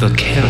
the kill.